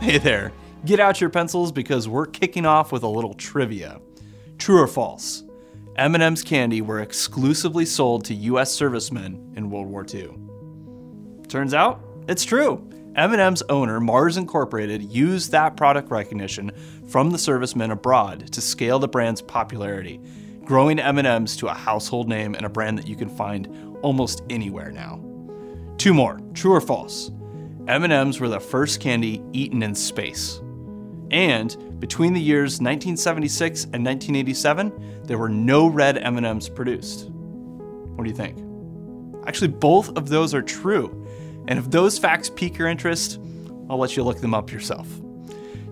Hey there, get out your pencils because we're kicking off with a little trivia. True or false? M&M's candy were exclusively sold to US servicemen in World War II. Turns out, it's true. M&M's owner, Mars Incorporated, used that product recognition from the servicemen abroad to scale the brand's popularity, growing M&M's to a household name and a brand that you can find almost anywhere now. Two more, true or false? M&Ms were the first candy eaten in space. And between the years 1976 and 1987, there were no red M&Ms produced. What do you think? Actually, both of those are true. And if those facts pique your interest, I'll let you look them up yourself.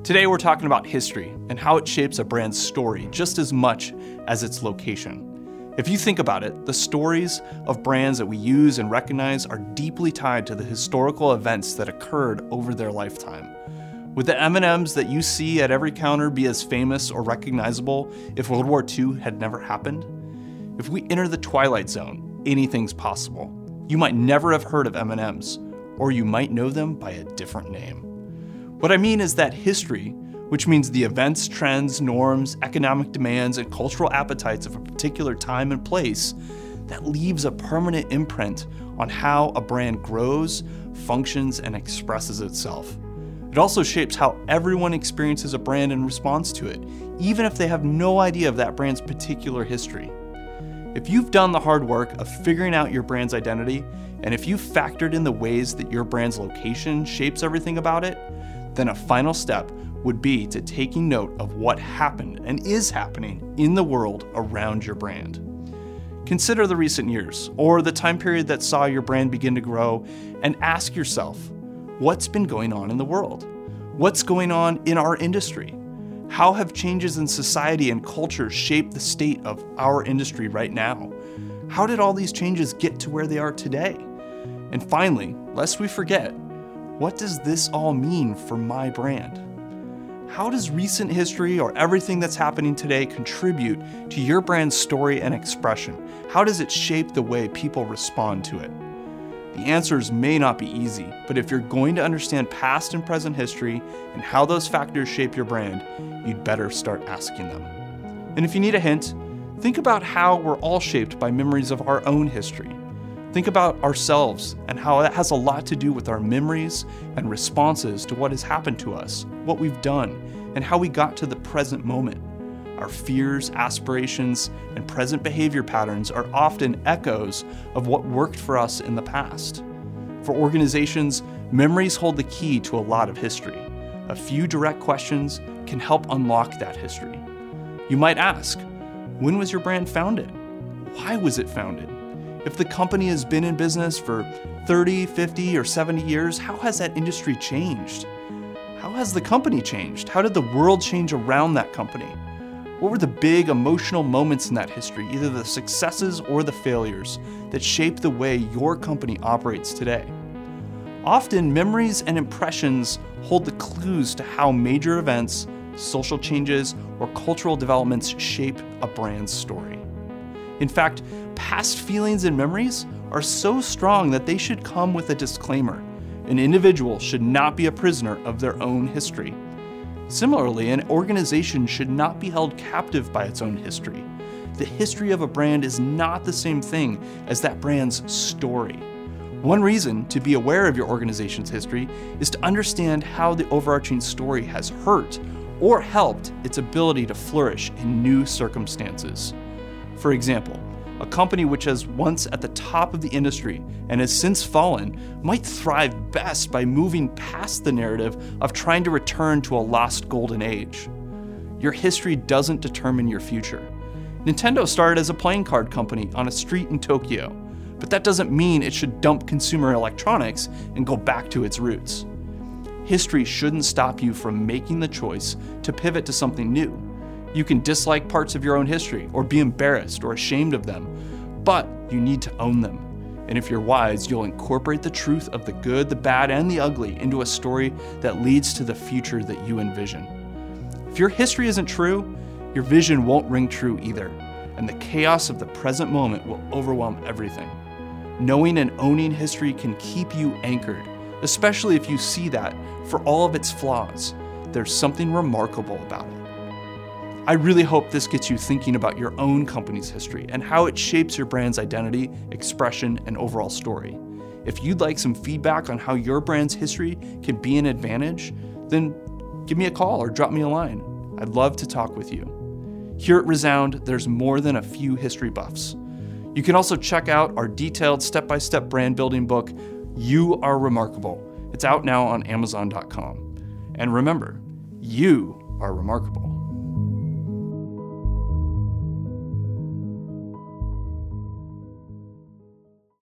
Today, we're talking about history and how it shapes a brand's story just as much as its location. If you think about it, the stories of brands that we use and recognize are deeply tied to the historical events that occurred over their lifetime. Would the M&Ms that you see at every counter be as famous or recognizable if World War II had never happened? If we enter the twilight zone, anything's possible. You might never have heard of M&Ms, or you might know them by a different name. What I mean is that history which means the events, trends, norms, economic demands, and cultural appetites of a particular time and place that leaves a permanent imprint on how a brand grows, functions, and expresses itself. It also shapes how everyone experiences a brand in response to it, even if they have no idea of that brand's particular history. If you've done the hard work of figuring out your brand's identity, and if you've factored in the ways that your brand's location shapes everything about it, then a final step would be to taking note of what happened and is happening in the world around your brand. Consider the recent years, or the time period that saw your brand begin to grow, and ask yourself what's been going on in the world? What's going on in our industry? How have changes in society and culture shaped the state of our industry right now? How did all these changes get to where they are today? And finally, lest we forget, what does this all mean for my brand? How does recent history or everything that's happening today contribute to your brand's story and expression? How does it shape the way people respond to it? The answers may not be easy, but if you're going to understand past and present history and how those factors shape your brand, you'd better start asking them. And if you need a hint, think about how we're all shaped by memories of our own history. Think about ourselves and how that has a lot to do with our memories and responses to what has happened to us, what we've done, and how we got to the present moment. Our fears, aspirations, and present behavior patterns are often echoes of what worked for us in the past. For organizations, memories hold the key to a lot of history. A few direct questions can help unlock that history. You might ask, when was your brand founded? Why was it founded? If the company has been in business for 30, 50, or 70 years, how has that industry changed? How has the company changed? How did the world change around that company? What were the big emotional moments in that history, either the successes or the failures, that shaped the way your company operates today? Often, memories and impressions hold the clues to how major events, social changes, or cultural developments shape a brand's story. In fact, past feelings and memories are so strong that they should come with a disclaimer. An individual should not be a prisoner of their own history. Similarly, an organization should not be held captive by its own history. The history of a brand is not the same thing as that brand's story. One reason to be aware of your organization's history is to understand how the overarching story has hurt or helped its ability to flourish in new circumstances. For example, a company which was once at the top of the industry and has since fallen might thrive best by moving past the narrative of trying to return to a lost golden age. Your history doesn't determine your future. Nintendo started as a playing card company on a street in Tokyo, but that doesn't mean it should dump consumer electronics and go back to its roots. History shouldn't stop you from making the choice to pivot to something new you can dislike parts of your own history or be embarrassed or ashamed of them, but you need to own them. And if you're wise, you'll incorporate the truth of the good, the bad, and the ugly into a story that leads to the future that you envision. If your history isn't true, your vision won't ring true either, and the chaos of the present moment will overwhelm everything. Knowing and owning history can keep you anchored, especially if you see that, for all of its flaws, there's something remarkable about it. I really hope this gets you thinking about your own company's history and how it shapes your brand's identity, expression, and overall story. If you'd like some feedback on how your brand's history can be an advantage, then give me a call or drop me a line. I'd love to talk with you. Here at Resound, there's more than a few history buffs. You can also check out our detailed step by step brand building book, You Are Remarkable. It's out now on Amazon.com. And remember, you are remarkable.